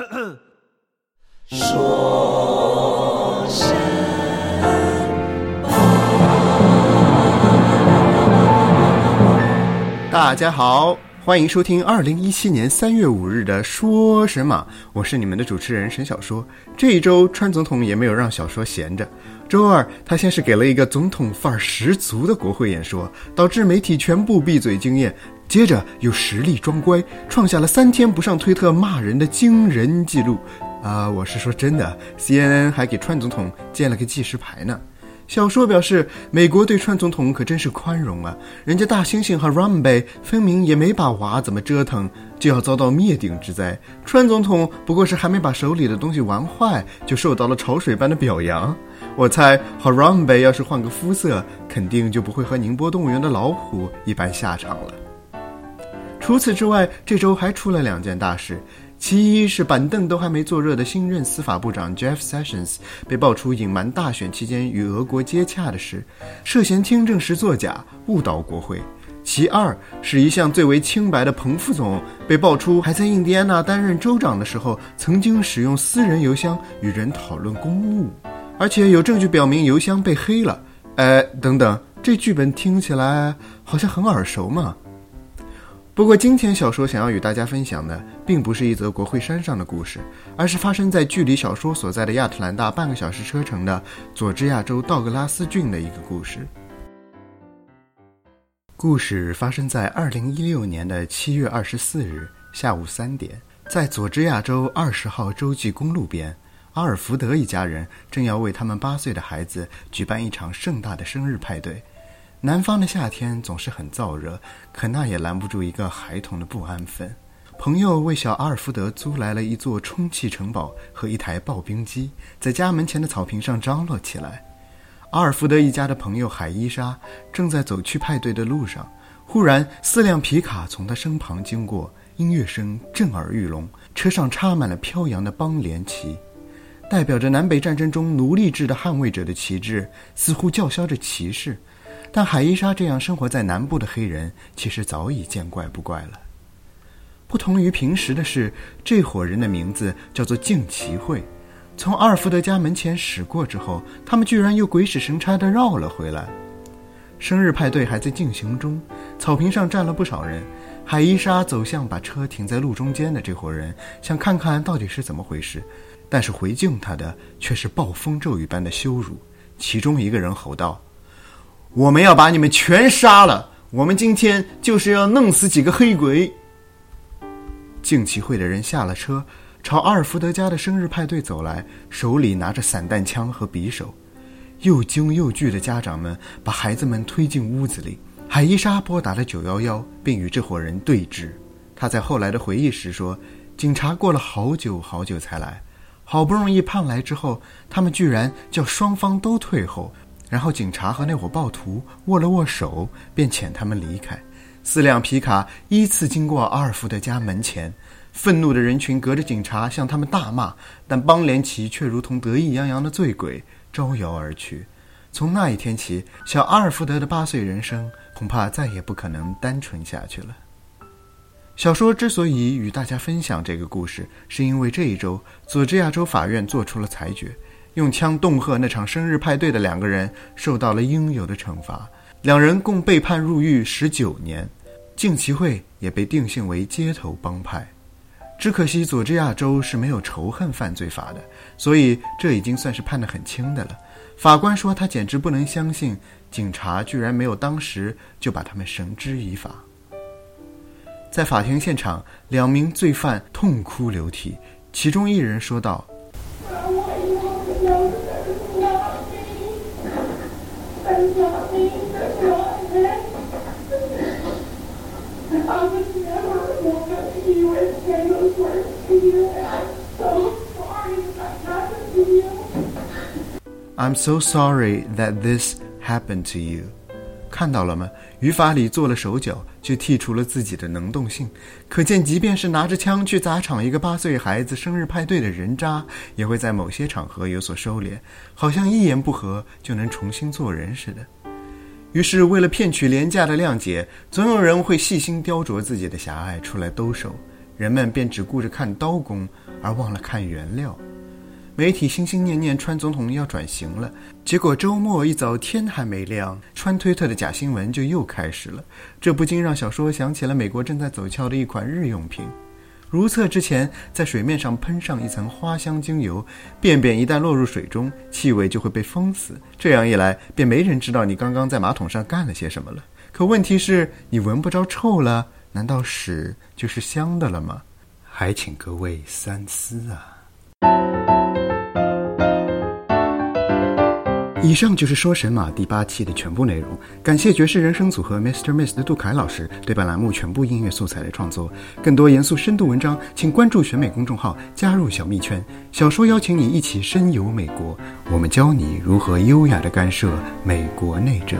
说声大家好，欢迎收听二零一七年三月五日的说什么？我是你们的主持人沈小说。这一周，川总统也没有让小说闲着。周二，他先是给了一个总统范儿十足的国会演说，导致媒体全部闭嘴惊艳。接着又实力装乖，创下了三天不上推特骂人的惊人记录。啊，我是说真的，CNN 还给川总统建了个计时牌呢。小说表示，美国对川总统可真是宽容啊！人家大猩猩和 Rumby 分明也没把娃怎么折腾，就要遭到灭顶之灾。川总统不过是还没把手里的东西玩坏，就受到了潮水般的表扬。我猜，和 Rumby 要是换个肤色，肯定就不会和宁波动物园的老虎一般下场了。除此之外，这周还出了两件大事。其一是板凳都还没坐热的新任司法部长 Jeff Sessions 被爆出隐瞒大选期间与俄国接洽的事，涉嫌听证时作假，误导国会。其二是一向最为清白的彭副总被爆出还在印第安纳担任州长的时候，曾经使用私人邮箱与人讨论公务，而且有证据表明邮箱被黑了。哎，等等，这剧本听起来好像很耳熟嘛。不过，今天小说想要与大家分享的，并不是一则国会山上的故事，而是发生在距离小说所在的亚特兰大半个小时车程的佐治亚州道格拉斯郡的一个故事。故事发生在二零一六年的七月二十四日下午三点，在佐治亚州二十号洲际公路边，阿尔福德一家人正要为他们八岁的孩子举办一场盛大的生日派对。南方的夏天总是很燥热，可那也拦不住一个孩童的不安分。朋友为小阿尔福德租来了一座充气城堡和一台刨冰机，在家门前的草坪上张罗起来。阿尔福德一家的朋友海伊莎正在走去派对的路上，忽然四辆皮卡从他身旁经过，音乐声震耳欲聋，车上插满了飘扬的邦联旗，代表着南北战争中奴隶制的捍卫者的旗帜，似乎叫嚣着歧视。但海伊莎这样生活在南部的黑人，其实早已见怪不怪了。不同于平时的是，这伙人的名字叫做敬奇会。从阿尔福德家门前驶过之后，他们居然又鬼使神差地绕了回来。生日派对还在进行中，草坪上站了不少人。海伊莎走向把车停在路中间的这伙人，想看看到底是怎么回事。但是回敬他的却是暴风骤雨般的羞辱。其中一个人吼道。我们要把你们全杀了！我们今天就是要弄死几个黑鬼。敬旗会的人下了车，朝阿尔福德家的生日派对走来，手里拿着散弹枪和匕首。又惊又惧的家长们把孩子们推进屋子里。海伊莎拨打了九幺幺，并与这伙人对峙。他在后来的回忆时说：“警察过了好久好久才来，好不容易盼来之后，他们居然叫双方都退后。”然后警察和那伙暴徒握了握手，便遣他们离开。四辆皮卡依次经过阿尔福德家门前，愤怒的人群隔着警察向他们大骂，但邦联奇却如同得意洋洋的醉鬼招摇而去。从那一天起，小阿尔福德的八岁人生恐怕再也不可能单纯下去了。小说之所以与大家分享这个故事，是因为这一周佐治亚州法院做出了裁决。用枪恫吓那场生日派对的两个人受到了应有的惩罚，两人共被判入狱十九年，敬奇会也被定性为街头帮派。只可惜佐治亚州是没有仇恨犯罪法的，所以这已经算是判得很轻的了。法官说他简直不能相信警察居然没有当时就把他们绳之以法。在法庭现场，两名罪犯痛哭流涕，其中一人说道。I'm so sorry that happened to you. I'm so sorry that this happened to you. 看到了吗？语法里做了手脚，却剔除了自己的能动性。可见，即便是拿着枪去砸场一个八岁孩子生日派对的人渣，也会在某些场合有所收敛，好像一言不合就能重新做人似的。于是，为了骗取廉价的谅解，总有人会细心雕琢自己的狭隘出来兜售。人们便只顾着看刀工，而忘了看原料。媒体心心念念川总统要转型了，结果周末一早天还没亮，川推特的假新闻就又开始了。这不禁让小说想起了美国正在走俏的一款日用品。如厕之前，在水面上喷上一层花香精油，便便一旦落入水中，气味就会被封死。这样一来，便没人知道你刚刚在马桶上干了些什么了。可问题是，你闻不着臭了，难道屎就是香的了吗？还请各位三思啊！以上就是说神马第八期的全部内容。感谢爵士人生组合 Mr. Miss 的杜凯老师对本栏目全部音乐素材的创作。更多严肃深度文章，请关注选美公众号，加入小蜜圈。小说邀请你一起深游美国，我们教你如何优雅地干涉美国内政。